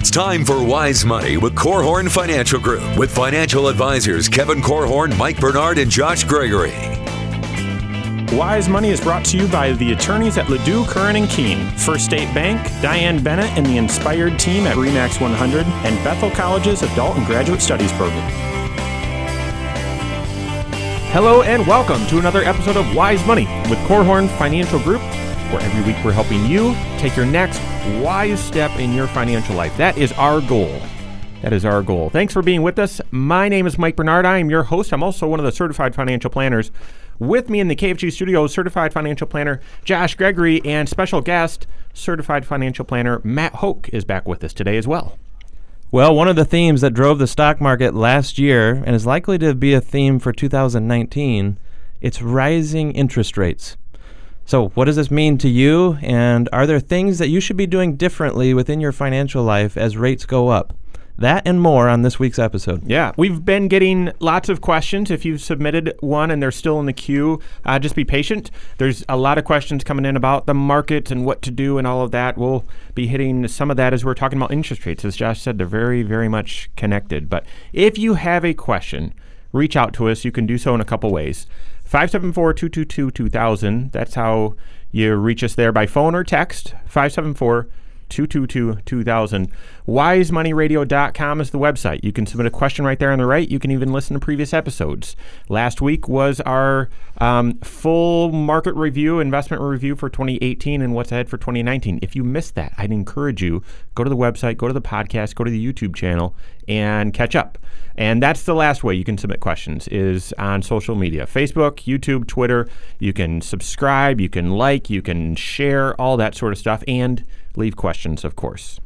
It's time for Wise Money with Korhorn Financial Group with financial advisors Kevin Korhorn, Mike Bernard, and Josh Gregory. Wise Money is brought to you by the attorneys at LaDue, Curran and Kuehn, First State Bank, Diane Bennett and the Inspired team at Remax 100, and Bethel College's Adult and Graduate Studies program. Hello and welcome to another episode of Wise Money with Korhorn Financial Group, where every week we're helping you take your next wise step in your financial life. That is our goal. That is our goal. Thanks for being with us. My name is Mike Bernard. I am your host. I'm also one of the certified financial planners. With me in the KFG studio, certified financial planner Josh Gregory and special guest, certified financial planner Matt Hoke is back with us today as well. Well, one of the themes that drove the stock market last year and is likely to be a theme for 2019, it's rising interest rates. So, what does this mean to you and are there things that you should be doing differently within your financial life as rates go up? That and more on this week's episode. Yeah, we've been getting lots of questions. If you've submitted one and they're still in the queue, uh, just be patient. There's a lot of questions coming in about the market and what to do and all of that. We'll be hitting some of that as we're talking about interest rates. As Josh said, they're very, very much connected. But if you have a question, reach out to us. You can do so in a couple ways. 574 222 2000. That's how you reach us there by phone or text. 574 222 2000. WiseMoneyRadio.com is the website. You can submit a question right there on the right. You can even listen to previous episodes. Last week was our um, full market review, investment review for 2018 and what's ahead for 2019. If you missed that, I'd encourage you go to the website, go to the podcast, go to the YouTube channel, and catch up. And that's the last way you can submit questions is on social media Facebook, YouTube, Twitter. You can subscribe, you can like, you can share, all that sort of stuff, and leave questions, of course.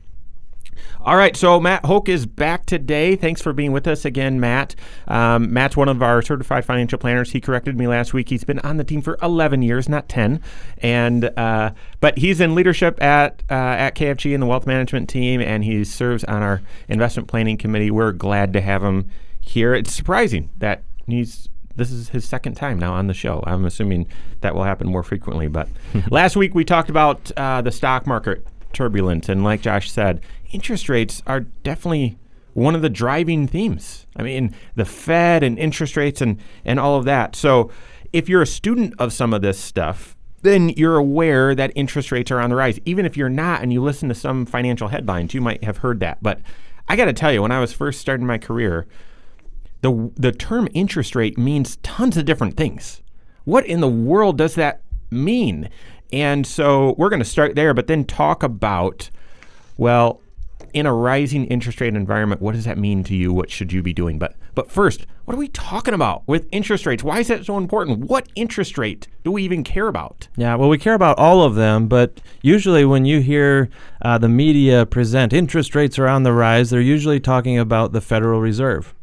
All right, so Matt Hoke is back today. Thanks for being with us again, Matt. Um, Matt's one of our certified financial planners. He corrected me last week. He's been on the team for 11 years, not 10, and uh, but he's in leadership at uh, at KFG in the wealth management team, and he serves on our investment planning committee. We're glad to have him here. It's surprising that he's this is his second time now on the show. I'm assuming that will happen more frequently. But last week we talked about uh, the stock market turbulence, and like Josh said, interest rates are definitely one of the driving themes. I mean, the Fed and interest rates and and all of that. So, if you're a student of some of this stuff, then you're aware that interest rates are on the rise. Even if you're not and you listen to some financial headlines, you might have heard that. But I got to tell you, when I was first starting my career, the the term interest rate means tons of different things. What in the world does that mean? And so we're going to start there, but then talk about, well, in a rising interest rate environment, what does that mean to you? What should you be doing? But but first, what are we talking about with interest rates? Why is that so important? What interest rate do we even care about? Yeah, well, we care about all of them, but usually when you hear uh, the media present interest rates are on the rise, they're usually talking about the Federal Reserve.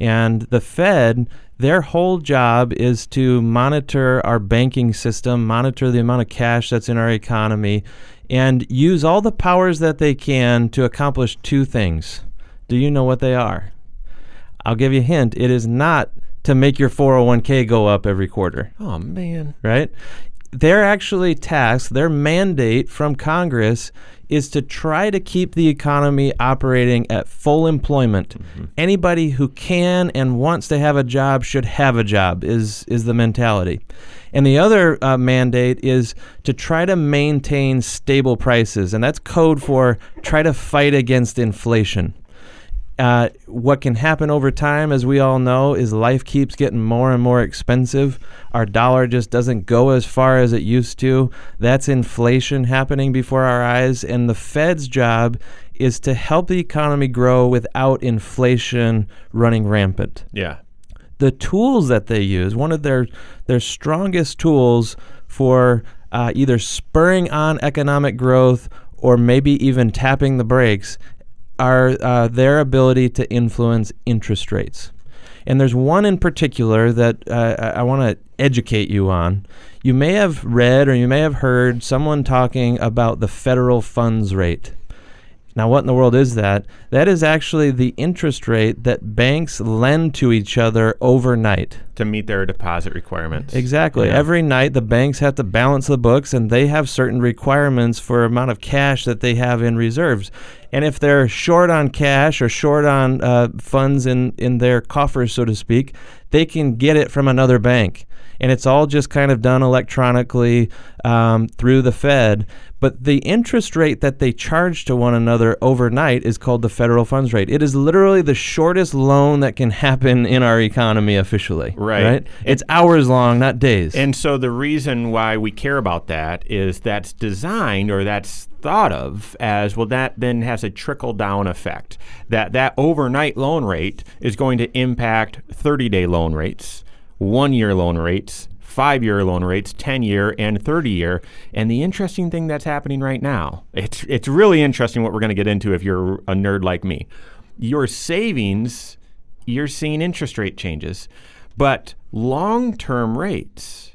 And the Fed, their whole job is to monitor our banking system, monitor the amount of cash that's in our economy, and use all the powers that they can to accomplish two things. Do you know what they are? I'll give you a hint. It is not to make your 401k go up every quarter. Oh, man. Right? They're actually tasked, their mandate from Congress is to try to keep the economy operating at full employment. Mm-hmm. Anybody who can and wants to have a job should have a job, is, is the mentality. And the other uh, mandate is to try to maintain stable prices, and that's code for try to fight against inflation. Uh, what can happen over time, as we all know, is life keeps getting more and more expensive. Our dollar just doesn't go as far as it used to. That's inflation happening before our eyes. And the Fed's job is to help the economy grow without inflation running rampant. Yeah. The tools that they use, one of their, their strongest tools for uh, either spurring on economic growth or maybe even tapping the brakes are uh, their ability to influence interest rates. And there's one in particular that uh, I want to educate you on. You may have read or you may have heard someone talking about the federal funds rate. Now, what in the world is that? That is actually the interest rate that banks lend to each other overnight. To meet their deposit requirements. Exactly. Yeah. Every night, the banks have to balance the books and they have certain requirements for amount of cash that they have in reserves. And if they're short on cash or short on uh, funds in, in their coffers, so to speak, they can get it from another bank. And it's all just kind of done electronically um, through the Fed. But the interest rate that they charge to one another overnight is called the federal funds rate. It is literally the shortest loan that can happen in our economy officially. Right. It's hours long, not days. And so the reason why we care about that is that's designed or that's thought of as well that then has a trickle down effect. That that overnight loan rate is going to impact 30-day loan rates, 1-year loan rates, five year loan rates, 10 year, and 30 year. And the interesting thing that's happening right now, it's, it's really interesting what we're going to get into if you're a nerd like me. Your savings, you're seeing interest rate changes, but long term rates,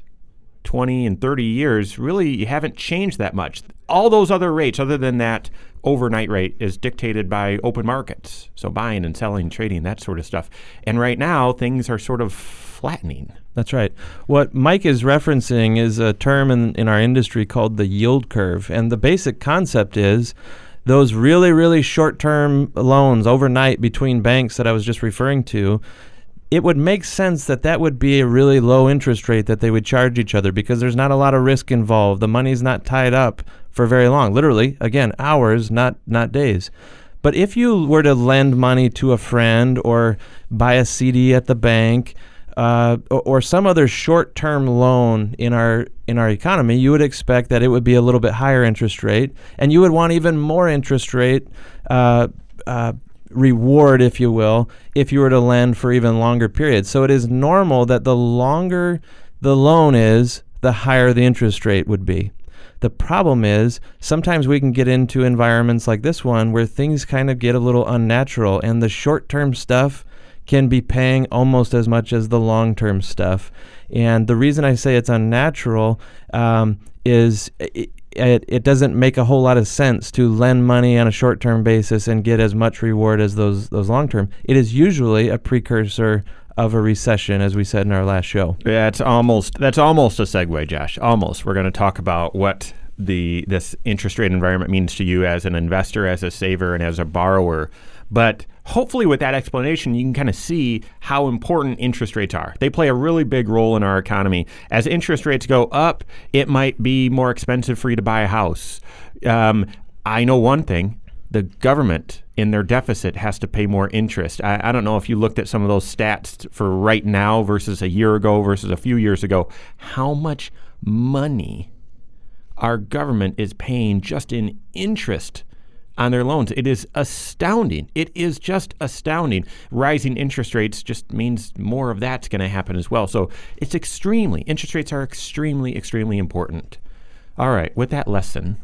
20 and 30 years, really haven't changed that much. All those other rates, other than that overnight rate, is dictated by open markets. So buying and selling, trading, that sort of stuff. And right now, things are sort of flattening. That's right. What Mike is referencing is a term in, in our industry called the yield curve. And the basic concept is those really, really short term loans overnight between banks that I was just referring to. It would make sense that that would be a really low interest rate that they would charge each other because there's not a lot of risk involved. The money's not tied up for very long. Literally, again, hours, not not days. But if you were to lend money to a friend or buy a CD at the bank, uh, or, or, some other short-term loan in our in our economy, you would expect that it would be a little bit higher interest rate, and you would want even more interest rate uh, uh, reward, if you will, if you were to lend for even longer periods. So it is normal that the longer the loan is, the higher the interest rate would be. The problem is sometimes we can get into environments like this one where things kind of get a little unnatural, and the short-term stuff can be paying almost as much as the long term stuff. And the reason I say it's unnatural um, is it, it, it, doesn't make a whole lot of sense to lend money on a short term basis and get as much reward as those, those long term. It is usually a precursor of a recession, as we said in our last show. Yeah, it's almost that's almost a segue, Josh. Almost. We're going to talk about what the this interest rate environment means to you as an investor, as a saver, and as a borrower. But hopefully, with that explanation, you can kind of see how important interest rates are. They play a really big role in our economy. As interest rates go up, it might be more expensive for you to buy a house. Um, I know one thing the government in their deficit has to pay more interest. I, I, don't know if you looked at some of those stats for right now versus a year ago versus a few years ago, how much money our government is paying just in interest on their loans. It is astounding. It is just astounding. Rising interest rates just means more of that's going to happen as well. So it's extremely, interest rates are extremely, extremely important. All right, with that lesson,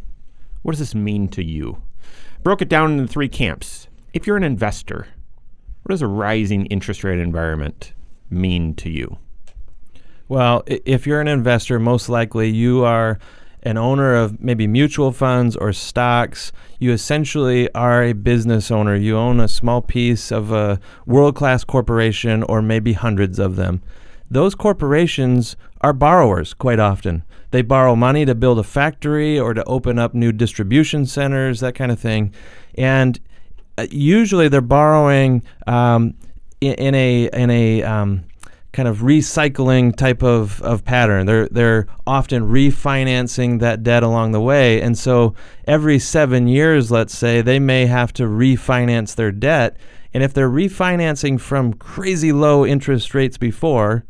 what does this mean to you? Broke it down into three camps. If you're an investor, what does a rising interest rate environment mean to you? Well, if you're an investor, most likely you are an owner of maybe mutual funds or stocks, you essentially are a business owner. You own a small piece of a world class corporation or maybe hundreds of them. Those corporations are borrowers quite often. They borrow money to build a factory or to open up new distribution centers, that kind of thing. And uh, usually they're borrowing um, in, a in a um, kind of recycling type of, of pattern. They're they're often refinancing that debt along the way, and so every seven years, let's say, they may have to refinance their debt. And if they're refinancing from crazy low interest rates before,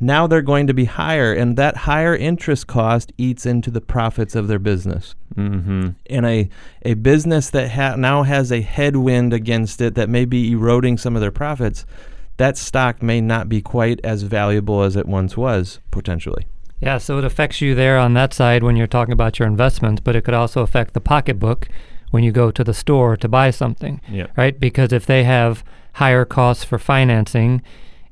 now they're going to be higher, and that higher interest cost eats into the profits of their business. Mm-hmm. And a a business that ha- now has a headwind against it that may be eroding some of their profits that stock may not be quite as valuable as it once was potentially. Yeah, so it affects you there on that side when you're talking about your investments, but it could also affect the pocketbook when you go to the store to buy something, yep. right? Because if they have higher costs for financing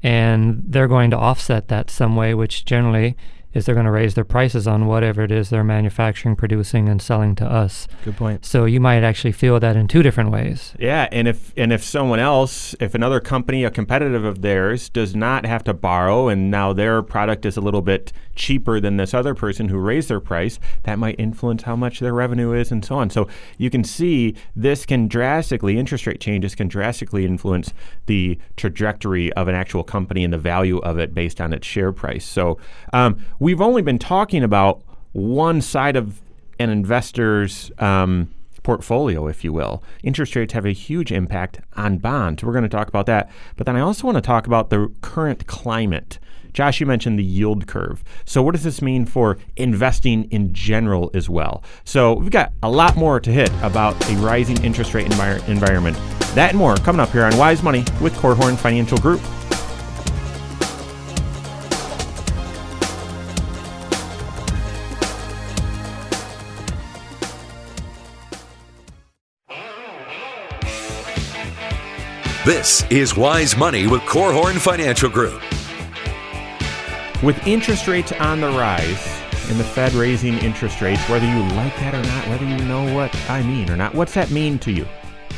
and they're going to offset that some way, which generally is they're going to raise their prices on whatever it is they're manufacturing, producing, and selling to us. Good point. So you might actually feel that in two different ways. Yeah, and if and if someone else, if another company, a competitive of theirs, does not have to borrow, and now their product is a little bit cheaper than this other person who raised their price, that might influence how much their revenue is, and so on. So you can see this can drastically interest rate changes can drastically influence the trajectory of an actual company and the value of it based on its share price. So um, we've only been talking about one side of an investor's um, portfolio, if you will. Interest rates have a huge impact on bonds. We're going to talk about that. But then I also want to talk about the current climate. Josh, you mentioned the yield curve. So, what does this mean for investing in general as well? So, we've got a lot more to hit about a rising interest rate envir- environment. That and more coming up here on Wise Money with Korhorn Financial Group. This is Wise Money with Korhorn Financial Group. With interest rates on the rise and the Fed raising interest rates, whether you like that or not, whether you know what I mean or not, what's that mean to you?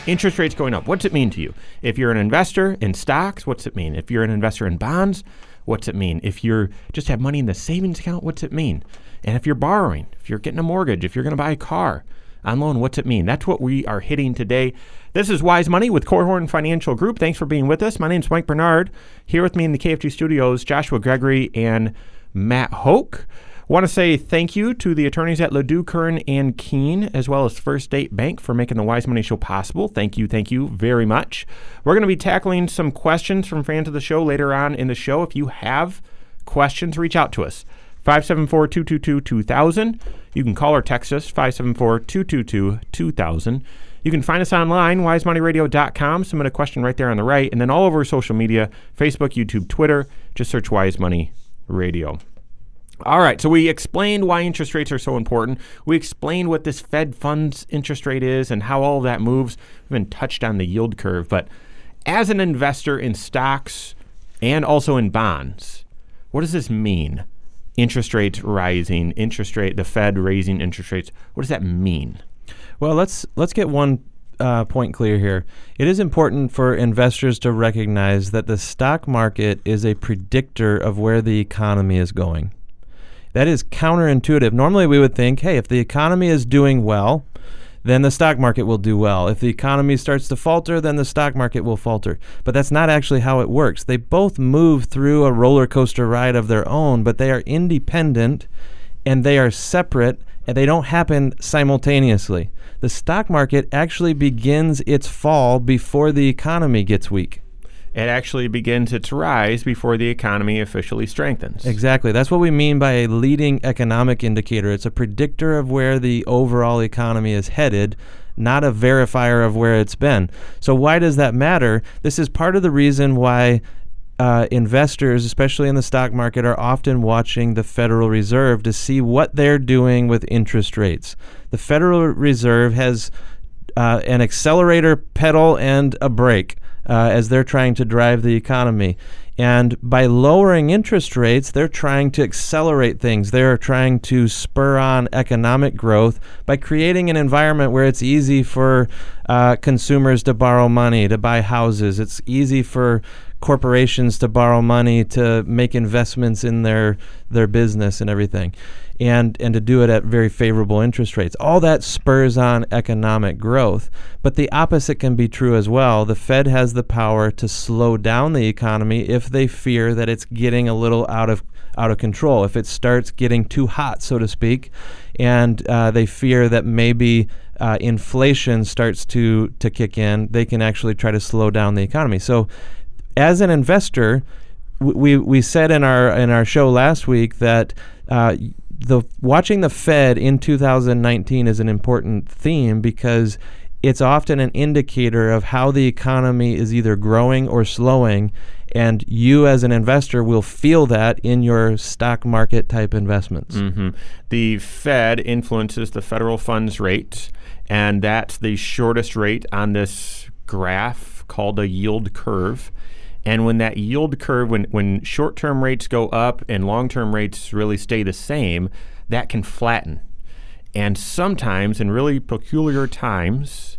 Interest rates going up, what's it mean to you? If you're an investor in stocks, what's it mean? If you're an investor in bonds, what's it mean? If you're just have money in the savings account, what's it mean? And if you're borrowing, if you're getting a mortgage, if you're going to buy a car on loan, what's it mean? That's what we are hitting today. This is Wise Money with Korhorn Financial Group. Thanks for being with us. My name is Mike Bernard. Here with me in the KFG studios, Joshua Gregory and Matt Hoke. Want to say thank you to the attorneys at LaDue, Curran, and Kuehn, as well as First State Bank for making the Wise Money Show possible. Thank you, thank you very much. We're going to be tackling some questions from fans of the show later on in the show. If you have questions, reach out to us. 574 222 2000. You can call or text us 574 222 2000. You can find us online, wisemoneyradio.com. Submit a question right there on the right. And then all over social media Facebook, YouTube, Twitter. Just search Wise Money Radio. All right, so we explained why interest rates are so important. We explained what this Fed funds interest rate is and how all of that moves. We've been touched on the yield curve. But as an investor in stocks and also in bonds, what does this mean? Interest rates rising, interest rate, the Fed raising interest rates. What does that mean? Well, let's let's get one uh, point clear here. It is important for investors to recognize that the stock market is a predictor of where the economy is going. That is counterintuitive. Normally, we would think, hey, if the economy is doing well, then the stock market will do well. If the economy starts to falter, then the stock market will falter. But that's not actually how it works. They both move through a roller coaster ride of their own, but they are independent and they are separate and they don't happen simultaneously. The stock market actually begins its fall before the economy gets weak. It actually begins its rise before the economy officially strengthens. Exactly. That's what we mean by a leading economic indicator. It's a predictor of where the overall economy is headed, not a verifier of where it's been. So, why does that matter? This is part of the reason why uh, investors, especially in the stock market, are often watching the Federal Reserve to see what they're doing with interest rates. The Federal Reserve has uh, an accelerator pedal and a brake uh, as they're trying to drive the economy. And by lowering interest rates, they're trying to accelerate things. They're trying to spur on economic growth by creating an environment where it's easy for uh, consumers to borrow money, to buy houses. It's easy for corporations to borrow money to make investments in their their business and everything and and to do it at very favorable interest rates. All that spurs on economic growth but the opposite can be true as well. The fed has the power to slow down the economy if they fear that it's getting a little out of out of control if it starts getting too hot so to speak and uh, they fear that maybe uh, inflation starts to to kick in. They can actually try to slow down the economy. So as an investor, we we said in our in our show last week that uh, the watching the Fed in 2019 is an important theme because it's often an indicator of how the economy is either growing or slowing and you as an investor will feel that in your stock market type investments. Mm-hmm. The Fed influences the federal funds rate, and that's the shortest rate on this graph called a yield curve And when that yield curve, when, when short term rates go up and long term rates really stay the same, that can flatten. And sometimes, in really peculiar times,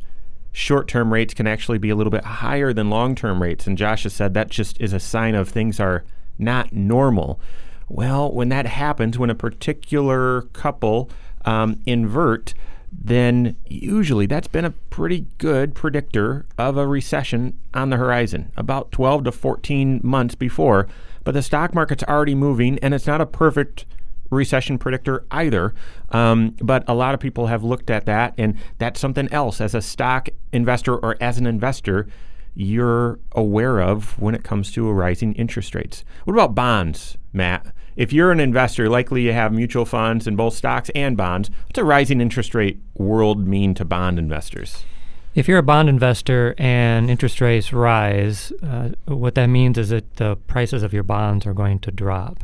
short term rates can actually be a little bit higher than long term rates. And Josh has said that just is a sign of things are not normal. Well, when that happens, when a particular couple um, invert, then usually that's been a pretty good predictor of a recession on the horizon, about 12 to 14 months before. But the stock market's already moving, and it's not a perfect recession predictor either. Um, but a lot of people have looked at that, and that's something else as a stock investor or as an investor you're aware of when it comes to rising interest rates. What about bonds, Matt? If you're an investor, likely you have mutual funds in both stocks and bonds. What's a rising interest rate world mean to bond investors? If you're a bond investor and interest rates rise, uh, what that means is that the prices of your bonds are going to drop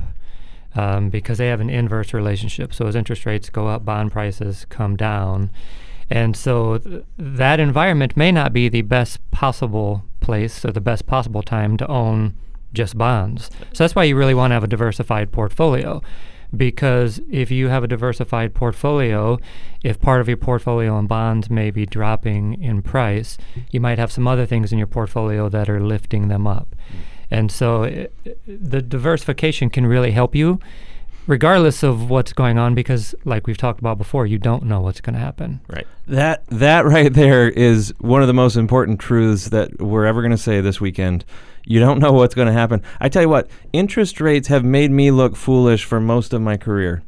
um, because they have an inverse relationship. So as interest rates go up, bond prices come down. And so th- that environment may not be the best possible place or the best possible time to own just bonds. So that's why you really want to have a diversified portfolio. Because if you have a diversified portfolio, if part of your portfolio in bonds may be dropping in price, you might have some other things in your portfolio that are lifting them up. And so it, the diversification can really help you regardless of what's going on because like we've talked about before you don't know what's going to happen right that that right there is one of the most important truths that we're ever going to say this weekend you don't know what's going to happen. I tell you what interest rates have made me look foolish for most of my career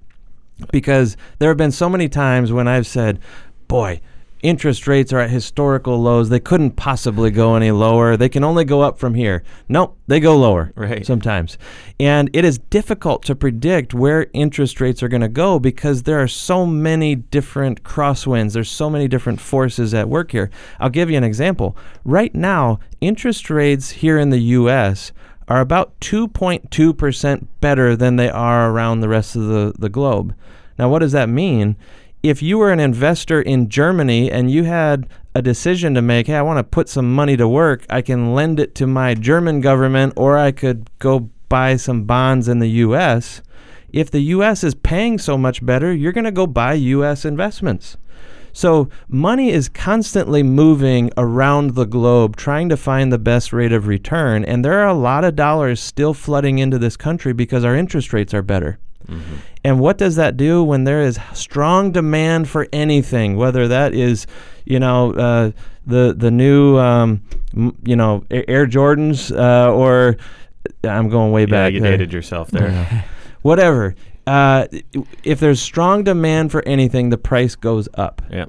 because there have been so many times when i've said boy interest rates are at historical lows. They couldn't possibly go any lower. They can only go up from here. Nope, they go lower right. sometimes. And it is difficult to predict where interest rates are going to go because there are so many different crosswinds. There's so many different forces at work here. I'll give you an example. Right now, interest rates here in the US are about 2.2% better than they are around the rest of the, the globe. Now, what does that mean? If you were an investor in Germany and you had a decision to make, hey, I want to put some money to work, I can lend it to my German government or I could go buy some bonds in the US. If the US is paying so much better, you're going to go buy US investments. So, money is constantly moving around the globe trying to find the best rate of return. And there are a lot of dollars still flooding into this country because our interest rates are better. Mm-hmm. And what does that do when there is strong demand for anything, whether that is, you know, uh, the the new, um, m- you know, Air Jordans uh, or I'm going way yeah, back. You dated yourself there. Whatever. Uh, if there's strong demand for anything, the price goes up. Yeah.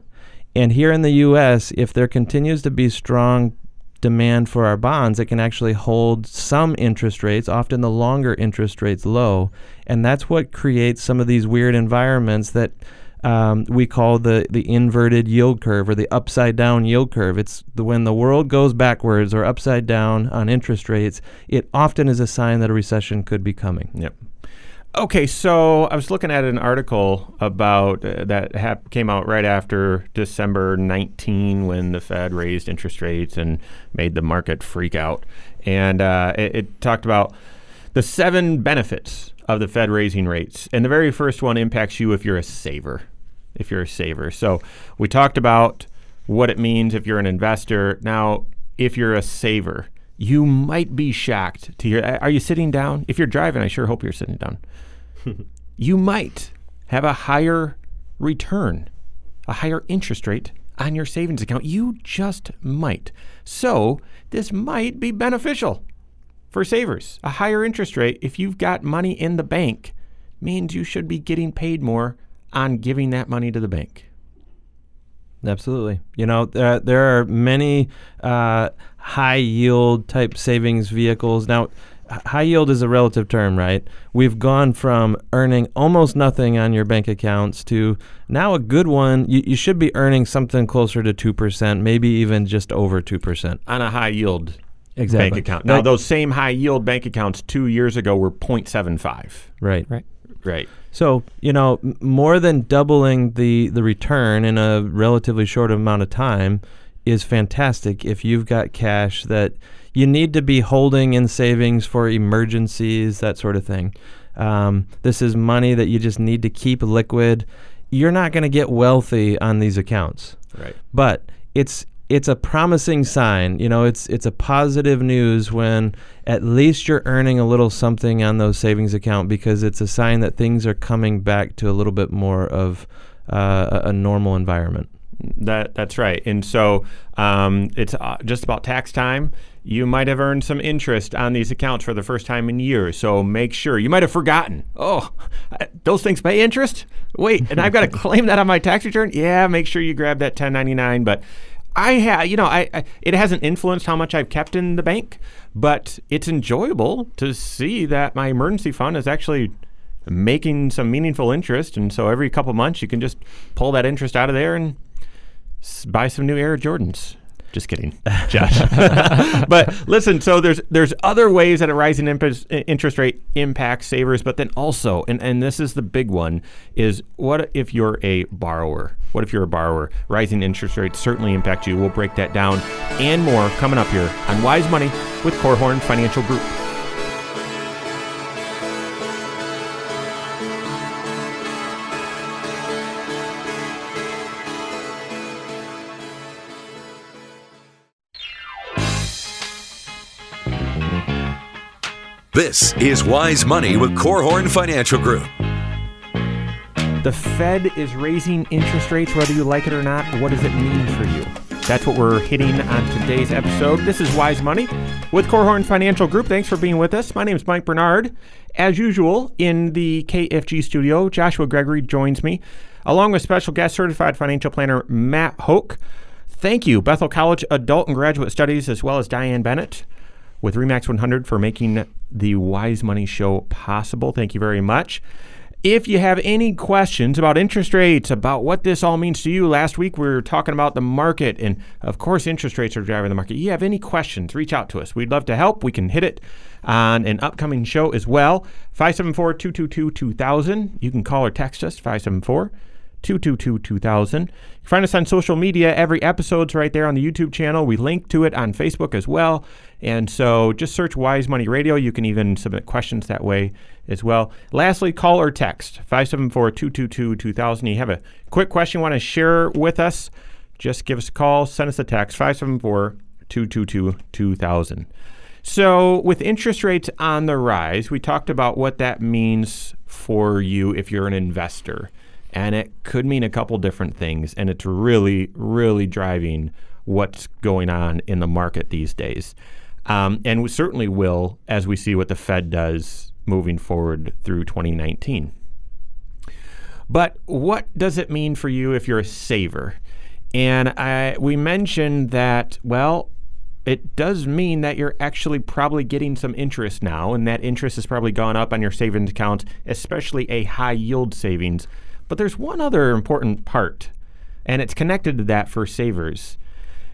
And here in the U.S., if there continues to be strong demand for our bonds, it can actually hold some interest rates, often the longer interest rates, low. And that's what creates some of these weird environments that um, we call the, the inverted yield curve or the upside down yield curve. It's the, when the world goes backwards or upside down on interest rates, it often is a sign that a recession could be coming. Yep. Okay, so I was looking at an article about uh, that came out right after December 19 when the Fed raised interest rates and made the market freak out. And uh, it, it talked about the seven benefits of the Fed raising rates. And the very first one impacts you if you're a saver. If you're a saver. So we talked about what it means if you're an investor. Now, if you're a saver, you might be shocked to hear. Are you sitting down? If you're driving, I sure hope you're sitting down. you might have a higher return, a higher interest rate on your savings account. You just might. So, this might be beneficial for savers. A higher interest rate, if you've got money in the bank, means you should be getting paid more on giving that money to the bank. Absolutely. You know, there, there are many uh, high yield type savings vehicles. Now, high yield is a relative term, right? We've gone from earning almost nothing on your bank accounts to now a good one. You, you should be earning something closer to 2%, maybe even just over 2%. On a high yield exactly. bank account. Now, those same high yield bank accounts two years ago were 0.75. Right. Right. Right. So, you know, more than doubling the, the return in a relatively short amount of time is fantastic if you've got cash that you need to be holding in savings for emergencies, that sort of thing. Um, this is money that you just need to keep liquid. You're not going to get wealthy on these accounts, Right. but it's it's a promising sign. You know, it's it's a positive news when at least you're earning a little something on those savings account because it's a sign that things are coming back to a little bit more of uh, a, normal environment. That that's right. And so um, it's uh, just about tax time. You might have earned some interest on these accounts for the first time in years. So make sure you might have forgotten. Oh, those things pay interest. Wait, and I've got to claim that on my tax return. Yeah, make sure you grab that 1099. But I have, you know, I, I it hasn't influenced how much I've kept in the bank, but it's enjoyable to see that my emergency fund is actually making some meaningful interest. And so every couple months, you can just pull that interest out of there and buy some new Air Jordans. Just kidding, Josh. but listen, so there's there's other ways that a rising interest rate impacts savers, but then also, and, and this is the big one, is what if you're a borrower? What if you're a borrower? Rising interest rates certainly impact you. We'll break that down and more coming up here on Wise Money with Korhorn Financial Group. This is Wise Money with Korhorn Financial Group. The Fed is raising interest rates whether you like it or not. What does it mean for you? That's what we're hitting on today's episode. This is Wise Money with Korhorn Financial Group. Thanks for being with us. My name is Mike Bernard. As usual, in the KFG studio, Joshua Gregory joins me, along with special guest certified financial planner Matt Hoke. Thank you, Bethel College Adult and Graduate Studies, as well as Diane Bennett with Remax 100 for making the Wise Money Show possible. Thank you very much. If you have any questions about interest rates, about what this all means to you, last week we were talking about the market, and of course, interest rates are driving the market. You have any questions, reach out to us. We'd love to help. We can hit it on an upcoming show as well. 574 222 2000. You can call or text us 574 222 2000. Find us on social media. Every episode's right there on the YouTube channel. We link to it on Facebook as well. And so just search Wise Money Radio. You can even submit questions that way as well. Lastly, call or text 574 222 2000. You have a quick question you want to share with us, just give us a call, send us a text 574 222 2000. So, with interest rates on the rise, we talked about what that means for you if you're an investor. And it could mean a couple different things. And it's really, really driving what's going on in the market these days. Um, and we certainly will as we see what the Fed does moving forward through 2019. But what does it mean for you if you're a saver? And I, we mentioned that, well, it does mean that you're actually probably getting some interest now, and that interest has probably gone up on your savings account, especially a high yield savings. But there's one other important part, and it's connected to that for savers.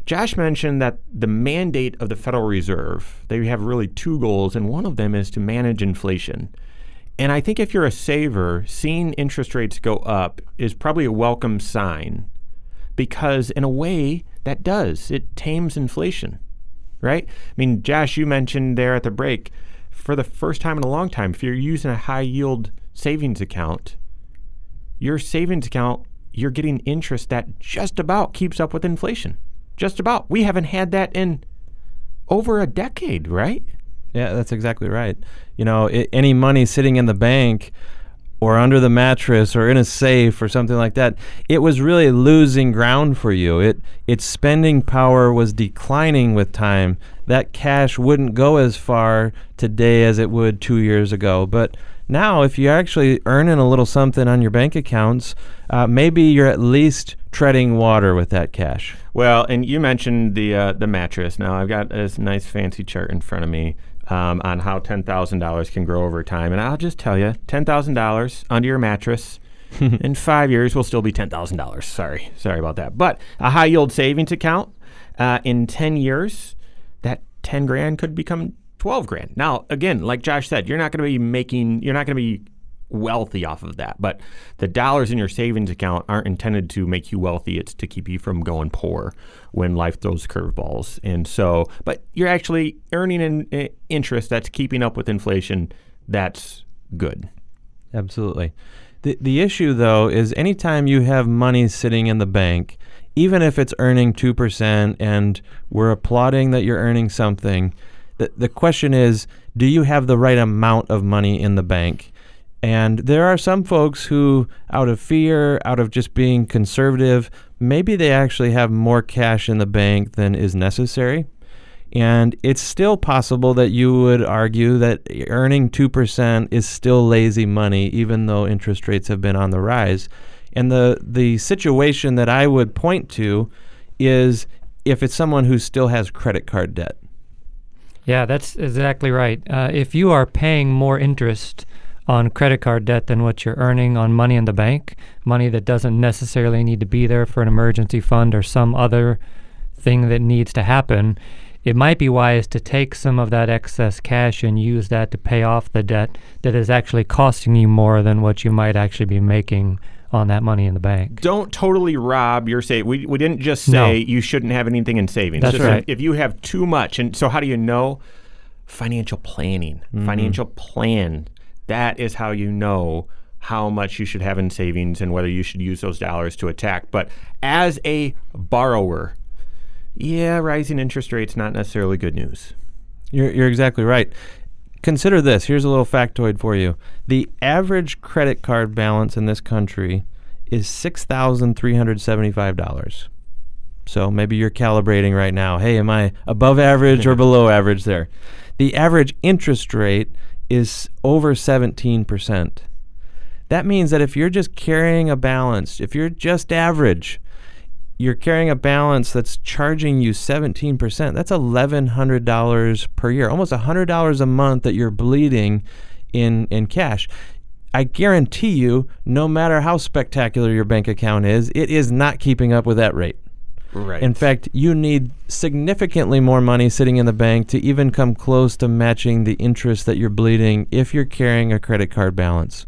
Josh mentioned that the mandate of the Federal Reserve, they have really two goals, and one of them is to manage inflation. And I think if you're a saver, seeing interest rates go up is probably a welcome sign because, in a way, that does. It tames inflation, right? I mean, Josh, you mentioned there at the break, for the first time in a long time, if you're using a high yield savings account, your savings account, you're getting interest that just about keeps up with inflation. Just about. We haven't had that in over a decade, right? Yeah, that's exactly right. You know, i any money sitting in the bank or under the mattress or in a safe or something like that, it was really losing ground for you. It its spending power was declining with time. That cash wouldn't go as far today as it would 2 years ago, but now, if you're actually earning a little something on your bank accounts, uh, maybe you're at least treading water with that cash. Well, and you mentioned the uh, the mattress. Now I've got this nice fancy chart in front of me um, on how ten thousand dollars can grow over time, and I'll just tell you, ten thousand dollars under your mattress in five years will still be ten thousand dollars. Sorry, sorry about that. But a high yield savings account uh, in ten years, that ten grand could become 12 grand. Now, again, like Josh said, you're not going to be making, you're not going to be wealthy off of that. But the dollars in your savings account aren't intended to make you wealthy. It's to keep you from going poor when life throws curveballs. And so, but you're actually earning an uh, interest that's keeping up with inflation. That's good. Absolutely. The, the issue, though, is anytime you have money sitting in the bank, even if it's earning 2% and we're applauding that you're earning something, the, the question is do you have the right amount of money in the bank? And there are some folks who, out of fear, out of just being conservative, maybe they actually have more cash in the bank than is necessary. And it's still possible that you would argue that earning 2% is still lazy money, even though interest rates have been on the rise. And the, the situation that I would point to is if it's someone who still has credit card debt. Yeah, that's exactly right. Uh, if you are paying more interest on credit card debt than what you're earning on money in the bank, money that doesn't necessarily need to be there for an emergency fund or some other thing that needs to happen, it might be wise to take some of that excess cash and use that to pay off the debt that is actually costing you more than what you might actually be making on that money in the bank. Don't totally rob your save. We, we didn't just say No. you shouldn't have anything in savings. That's Just right. If, if you have too much, and so how do you know? Financial planning, mm-hmm. financial plan. That is how you know how much you should have in savings and whether you should use those dollars to attack. But as a borrower, yeah, rising interest rates not necessarily good news. You're, you're exactly right. Consider this. Here's a little factoid for you. The average credit card balance in this country is $6,375. So maybe you're calibrating right now. Hey, am I above average or below average there? The average interest rate is over 17%. That means that if you're just carrying a balance, if you're just average, you're carrying a balance that's charging you 17%. That's $1,100 per year, almost $100 a month that you're bleeding in, in cash. I guarantee you, no matter how spectacular your bank account is, it is not keeping up with that rate. Right. In fact, you need significantly more money sitting in the bank to even come close to matching the interest that you're bleeding if you're carrying a credit card balance.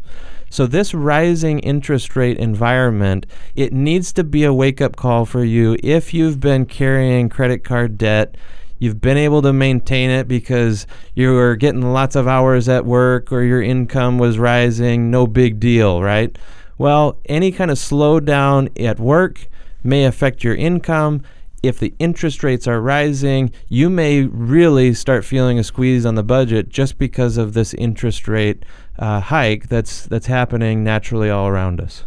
So this rising interest rate environment, it needs to be a wake-up call for you if you've been carrying credit card debt, you've been able to maintain it because you were getting lots of hours at work or your income was rising, no big deal, right? Well, any kind of slowdown at work may affect your income. If the interest rates are rising, you may really start feeling a squeeze on the budget just because of this interest rate uh, hike that's that's happening naturally all around us.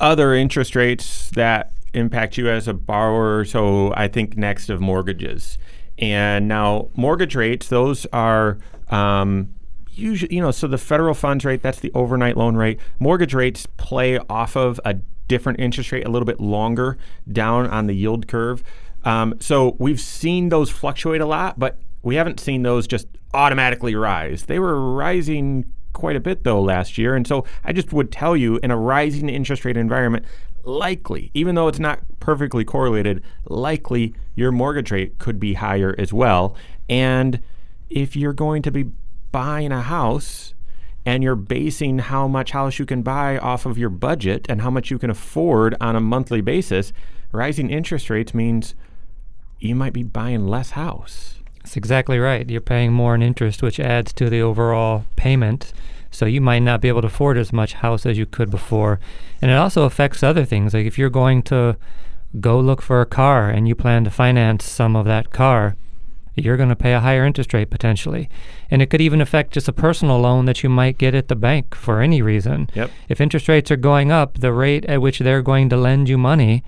other interest rates that impact you as a borrower. So I think next of mortgages. And now mortgage rates, those are um, usually, you know, so the federal funds rate, that's the overnight loan rate. Mortgage rates play off of a different interest rate a little bit longer down on the yield curve. Um, so we've seen those fluctuate a lot, but we haven't seen those just automatically rise. They were rising quite a bit though last year. And so I just would tell you in a rising interest rate environment, likely, even though it's not perfectly correlated, likely your mortgage rate could be higher as well. And if you're going to be buying a house and you're basing how much house you can buy off of your budget and how much you can afford on a monthly basis, rising interest rates means you might be buying less house. That's exactly right. You're paying more in interest, which adds to the overall payment. So you might not be able to afford as much house as you could before. And it also affects other things. Like if you're going to go look for a car and you plan to finance some of that car, you're going to pay a higher interest rate potentially. And it could even affect just a personal loan that you might get at the bank for any reason. Yep. If interest rates are going up, the rate at which they're going to lend you money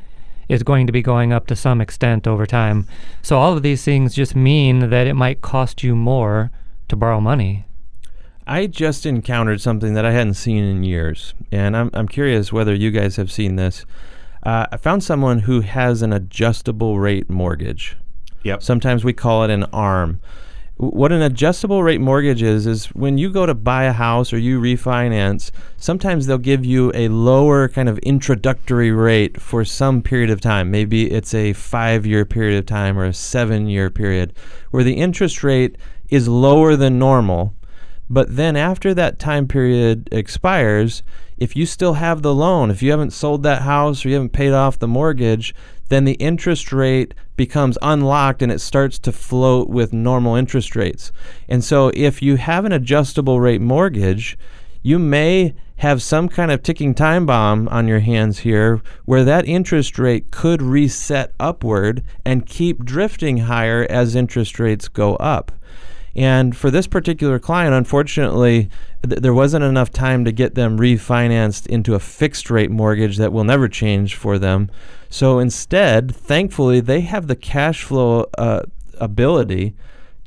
is going to be going up to some extent over time. So all of these things just mean that it might cost you more to borrow money. I just encountered something that I hadn't seen in years, and I'm, I'm curious whether you guys have seen this. Uh, I found someone who has an adjustable rate mortgage. Yep. Sometimes we call it an ARM. What an adjustable rate mortgage is, is when you go to buy a house or you refinance, sometimes they'll give you a lower kind of introductory rate for some period of time. Maybe it's a five year period of time or a seven year period where the interest rate is lower than normal But then after that time period expires, if you still have the loan, if you haven't sold that house or you haven't paid off the mortgage, then the interest rate becomes unlocked and it starts to float with normal interest rates. And so if you have an adjustable rate mortgage, you may have some kind of ticking time bomb on your hands here where that interest rate could reset upward and keep drifting higher as interest rates go up. And for this particular client, unfortunately, th- there wasn't enough time to get them refinanced into a fixed rate mortgage that will never change for them. So instead, thankfully, they have the cash flow uh, ability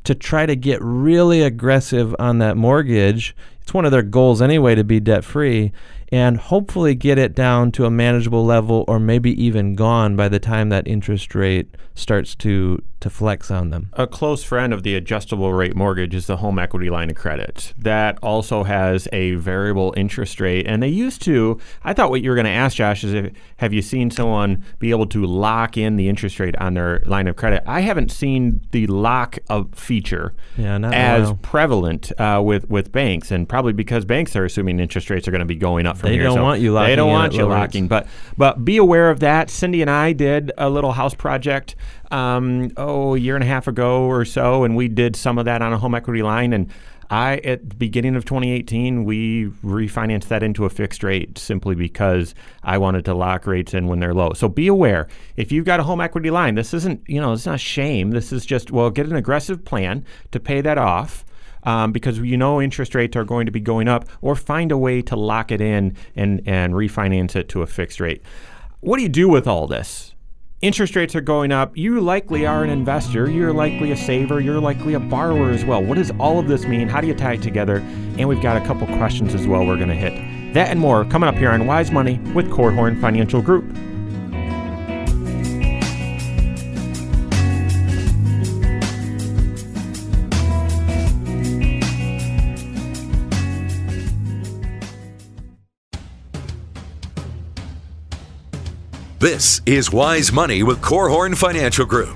to try to get really aggressive on that mortgage. It's one of their goals anyway to be debt free and hopefully get it down to a manageable level or maybe even gone by the time that interest rate starts to to flex on them. A close friend of the adjustable rate mortgage is the home equity line of credit. That also has a variable interest rate. And they used to, I thought what you were going to ask, Josh, is if, have you seen someone be able to lock in the interest rate on their line of credit? I haven't seen the lock of feature Yeah, not as prevalent uh, with, with banks, and probably because banks are assuming interest rates are going to be going up from They here. don't So want you locking. They don't want you locking. But but be aware of that. Cindy and I did a little house project um, oh a year and a half ago or so, and we did some of that on a home equity line. And I at the beginning of 2018 we refinanced that into a fixed rate simply because I wanted to lock rates in when they're low. So be aware if you've got a home equity line, this isn't you know it's not shame. This is just well get an aggressive plan to pay that off um, because you know interest rates are going to be going up, or find a way to lock it in and, and refinance it to a fixed rate. What do you do with all this? Interest rates are going up. You likely are an investor. You're likely a saver. You're likely a borrower as well. What does all of this mean? How do you tie it together? And we've got a couple questions as well we're going to hit. That and more coming up here on Wise Money with Korhorn Financial Group. This is Wise Money with Korhorn Financial Group.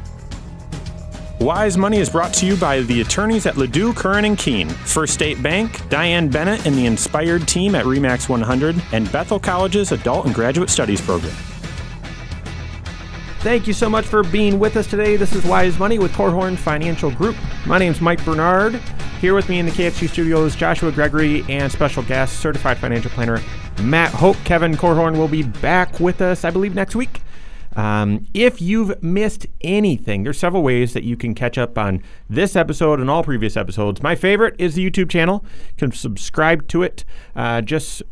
Wise Money is brought to you by the attorneys at LaDue, Curran and Kuehn, First State Bank, Diane Bennett and the Inspired team at Remax 100, and Bethel College's Adult and Graduate Studies program. Thank you so much for being with us today. This is Wise Money with Korhorn Financial Group. My name is Mike Bernard. Here with me in the KFG studios, Joshua Gregory and special guest, certified financial planner Matt Hoke. Kevin Korhorn will be back with us, I believe, next week. Um, if you've missed anything, there's several ways that you can catch up on this episode and all previous episodes. My favorite is the YouTube channel. You can subscribe to it. Uh, just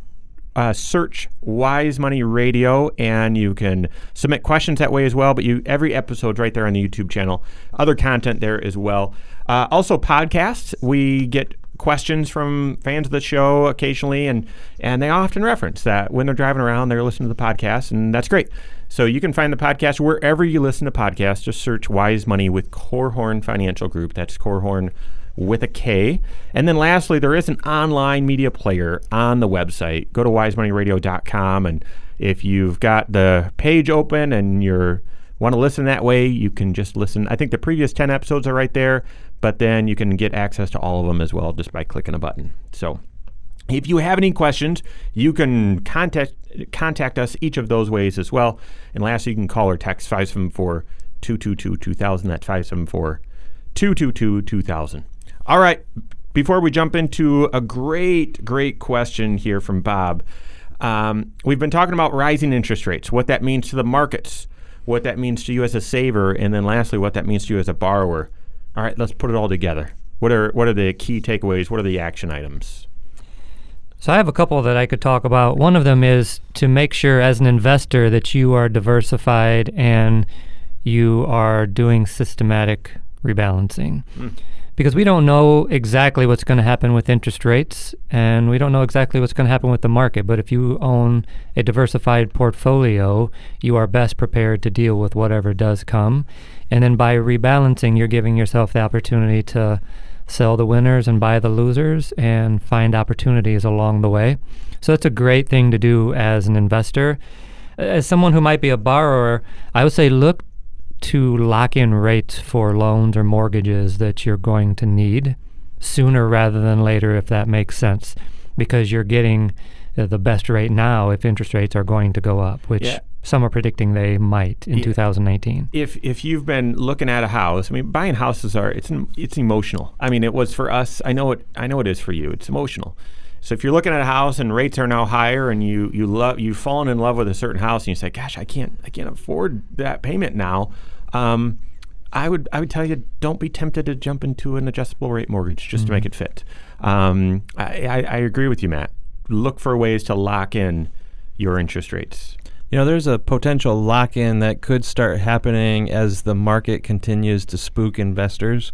uh, search Wise Money Radio, and you can submit questions that way as well. But you every episode's right there on the YouTube channel. Other content there as well. Uh, also podcasts. We get questions from fans of the show occasionally, and and they often reference that when they're driving around, they're listening to the podcast, and that's great. So you can find the podcast wherever you listen to podcasts. Just search Wise Money with Korhorn Financial Group. That's Korhorn with a K. And then lastly, there is an online media player on the website. Go to wisemoneyradio.com and if you've got the page open and you're want to listen that way, you can just listen. I think the previous 10 episodes are right there, but then you can get access to all of them as well just by clicking a button. So, if you have any questions, you can contact contact us each of those ways as well. And lastly, you can call or text 574 222 2000. That's 574 222 2000. All right. Before we jump into a great, great question here from Bob, um, we've been talking about rising interest rates, what that means to the markets, what that means to you as a saver, and then lastly, what that means to you as a borrower. All right, let's put it all together. What are what are the key takeaways? What are the action items? So I have a couple that I could talk about. One of them is to make sure as an investor that you are diversified and you are doing systematic rebalancing. Hmm. Because we don't know exactly what's going to happen with interest rates and we don't know exactly what's going to happen with the market. But if you own a diversified portfolio, you are best prepared to deal with whatever does come. And then by rebalancing, you're giving yourself the opportunity to sell the winners and buy the losers and find opportunities along the way. So it's a great thing to do as an investor. As someone who might be a borrower, I would say look to lock in rates for loans or mortgages that you're going to need sooner rather than later, if that makes sense, because you're getting uh, the best rate now if interest rates are going to go up, which Yeah. some are predicting they might in Yeah. 2019. if if you've been looking at a house, I mean, buying houses are it's it's emotional. I mean, it was for us. I know it. I know it is for you. It's emotional. So if you're looking at a house and rates are now higher, and you you love you've fallen in love with a certain house, and you say, "Gosh, I can't I can't afford that payment now." Um, I would I would tell you don't be tempted to jump into an adjustable rate mortgage just to make it fit. Um, I, I, I agree with you, Matt. Look for ways to lock in your interest rates. You know, there's a potential lock in that could start happening as the market continues to spook investors.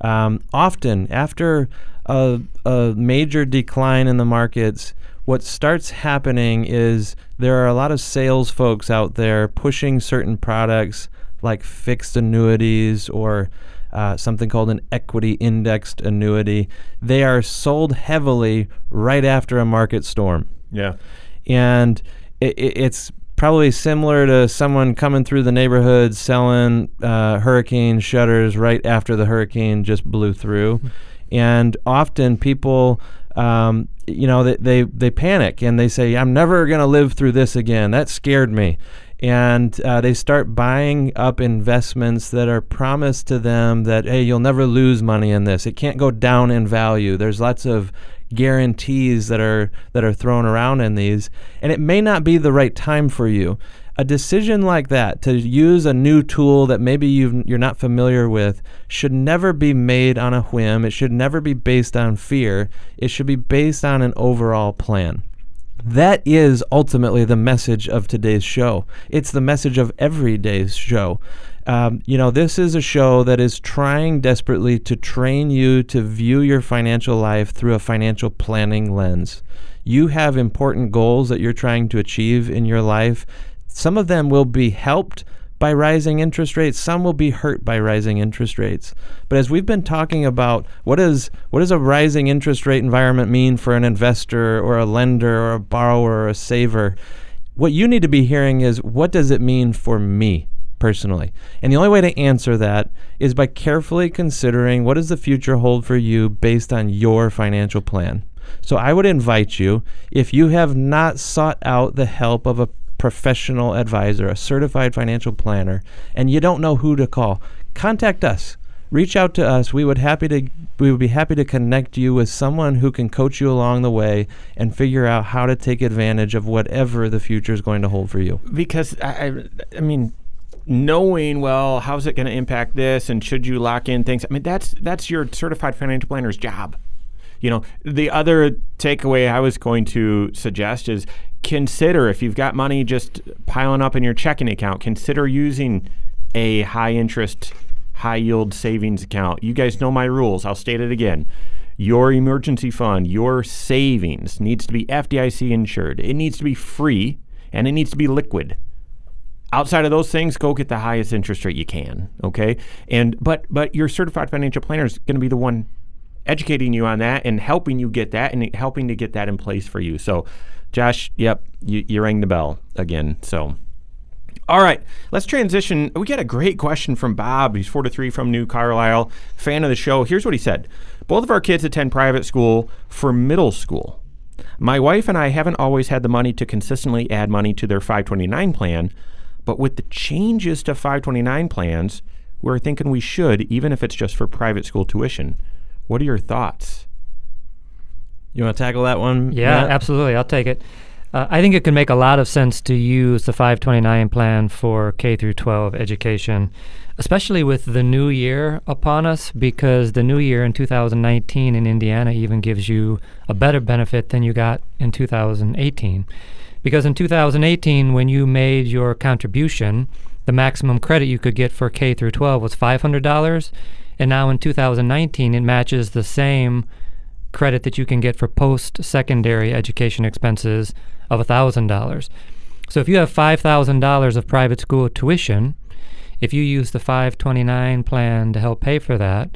Um, often, after a, a major decline in the markets, what starts happening is there are a lot of sales folks out there pushing certain products like fixed annuities or uh, something called an equity indexed annuity. They are sold heavily right after a market storm Yeah. and it, it, it's probably similar to someone coming through the neighborhood selling uh, hurricane shutters right after the hurricane just blew through, and often people. Um, you know, they, they, they panic and they say, I'm never going to live through this again. That scared me. And uh, they start buying up investments that are promised to them that, hey, you'll never lose money in this. It can't go down in value. There's lots of guarantees that are that are thrown around in these and it may not be the right time for you a decision like that to use a new tool that maybe you you're not familiar with should never be made on a whim it should never be based on fear it should be based on an overall plan that is ultimately the message of today's show. It's the message of every day's show. Um, you know, this is a show that is trying desperately to train you to view your financial life through a financial planning lens. You have important goals that you're trying to achieve in your life. Some of them will be helped by rising interest rates. Some will be hurt by rising interest rates. But as we've been talking about, what is what does a rising interest rate environment mean for an investor or a lender or a borrower or a saver? What you need to be hearing is what does it mean for me personally? And the only way to answer that is by carefully considering what does the future hold for you based on your financial plan. So I would invite you, if you have not sought out the help of a professional advisor, a certified financial planner, and you don't know who to call, contact us. Reach out to us. We would happy to we would be happy to connect you with someone who can coach you along the way and figure out how to take advantage of whatever the future is going to hold for you. because I, I, I mean, knowing well, how's it going to impact this, and should you lock in things? I mean, that's that's your certified financial planner's job. You know, the other takeaway I was going to suggest is consider if you've got money just piling up in your checking account, consider using a high interest, high yield savings account. You guys know my rules. I'll state it again. Your emergency fund, your savings needs to be FDIC insured. It needs to be free and it needs to be liquid outside of those things go get the highest interest rate you can okay and but but your certified financial planner is going to be the one educating you on that and helping you get that and helping to get that in place for you so josh yep you, you rang the bell again so all right, let's transition. We got a great question from Bob. He's four to three from New Carlisle, fan of the show. Here's what he said: Both of our kids attend private school for middle school. My wife and I haven't always had the money to consistently add money to their 529 plan, but with the changes to 529 plans, we're thinking we should, even if it's just for private school tuition. What are your thoughts? You want to tackle that one? Yeah, Matt? absolutely. I'll take it. Uh, I think it can make a lot of sense to use the 529 plan for K through 12 education, especially with the new year upon us, because the new year in 2019 in Indiana even gives you a better benefit than you got in 2018. Because in 2018, when you made your contribution, the maximum credit you could get for K through 12 was $500, and now in 2019 it matches the same credit that you can get for post secondary education expenses of $1,000. So if you have $5,000 of private school tuition, if you use the 529 plan to help pay for that,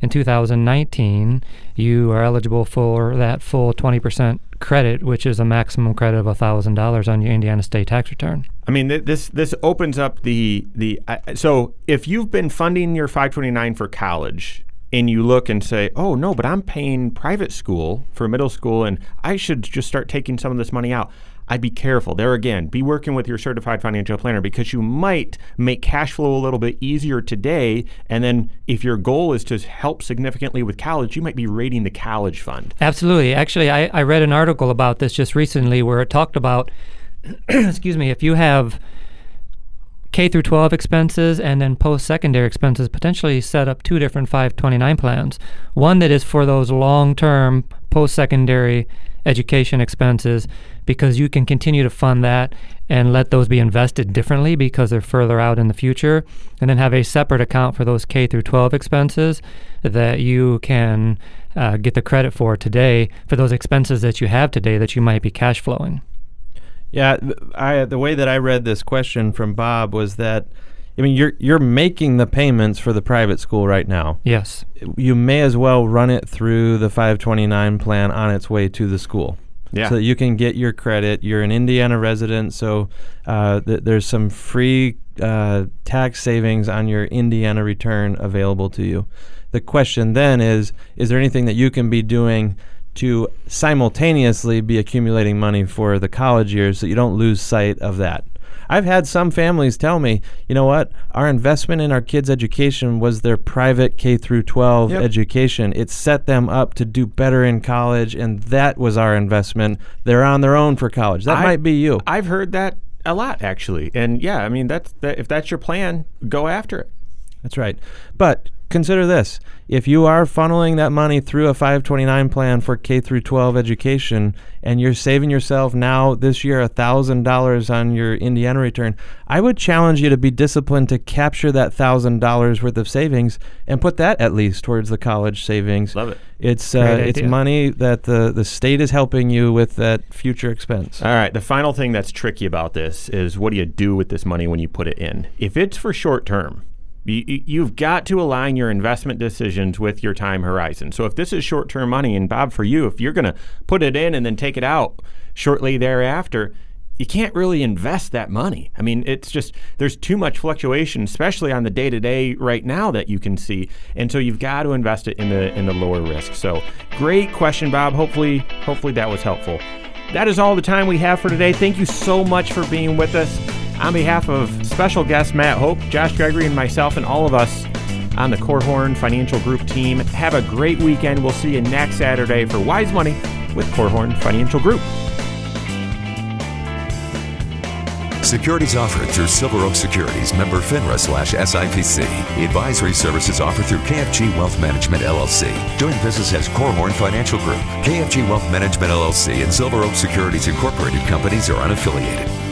in 2019, you are eligible for that full 20% credit, which is a maximum credit of $1,000 on your Indiana state tax return. I mean, th- this this opens up the the. Uh, so if you've been funding your 529 for college, and you look and say, oh, no, but I'm paying private school for middle school and I should just start taking some of this money out. I'd be careful. There again, be working with your certified financial planner because you might make cash flow a little bit easier today. And then if your goal is to help significantly with college, you might be raiding the college fund. Absolutely. Actually, I, I read an article about this just recently where it talked about, excuse me, if you have K through 12 expenses and then post secondary expenses, potentially set up two different 529 plans. One that is for those long term post secondary education expenses because you can continue to fund that and let those be invested differently because they're further out in the future and then have a separate account for those K through 12 expenses that you can uh, get the credit for today for those expenses that you have today that you might be cash flowing. Yeah, I the way that I read this question from Bob was that I mean you're you're making the payments for the private school right now. Yes. You may as well run it through the 529 plan on its way to the school. Yeah. So that you can get your credit. You're an Indiana resident, so uh, th- there's some free uh, tax savings on your Indiana return available to you. The question then is: Is there anything that you can be doing to simultaneously be accumulating money for the college years so you don't lose sight of that? I've had some families tell me, you know what, our investment in our kids' education was their private K through 12 Yep. education. It set them up to do better in college, and that was our investment. They're on their own for college. That I- might be you. I've heard that a lot actually. And yeah, I mean that's that, if that's your plan, go after it. That's right. But consider this: if you are funneling that money through a 529 plan for K through 12 education, and you're saving yourself now this year thousand dollars on your Indiana return, I would challenge you to be disciplined to capture that thousand dollars worth of savings and put that at least towards the college savings. Love it. It's uh, it's money that the the state is helping you with that future expense. All right. The final thing that's tricky about this is what do you do with this money when you put it in? If it's for short term, you, you've got to align your investment decisions with your time horizon. So if this is short term money, and Bob, for you, if you're going to put it in and then take it out shortly thereafter, you can't really invest that money. I mean, it's just there's too much fluctuation, especially on the day to day right now that you can see, and so you've got to invest it in the in the lower risk. So, great question, Bob. Hopefully, hopefully that was helpful. That is all the time we have for today. Thank you so much for being with us. On behalf of special guest Matt Hoke, Josh Gregory, and myself, and all of us on the Korhorn Financial Group team, have a great weekend. We'll see you next Saturday for Wise Money with Korhorn Financial Group. Securities offered through Silver Oak Securities, member FINRA slash SIPC. Advisory services offered through KFG Wealth Management LLC. Doing business as Korhorn Financial Group. KFG Wealth Management LLC and Silver Oak Securities Incorporated companies are unaffiliated.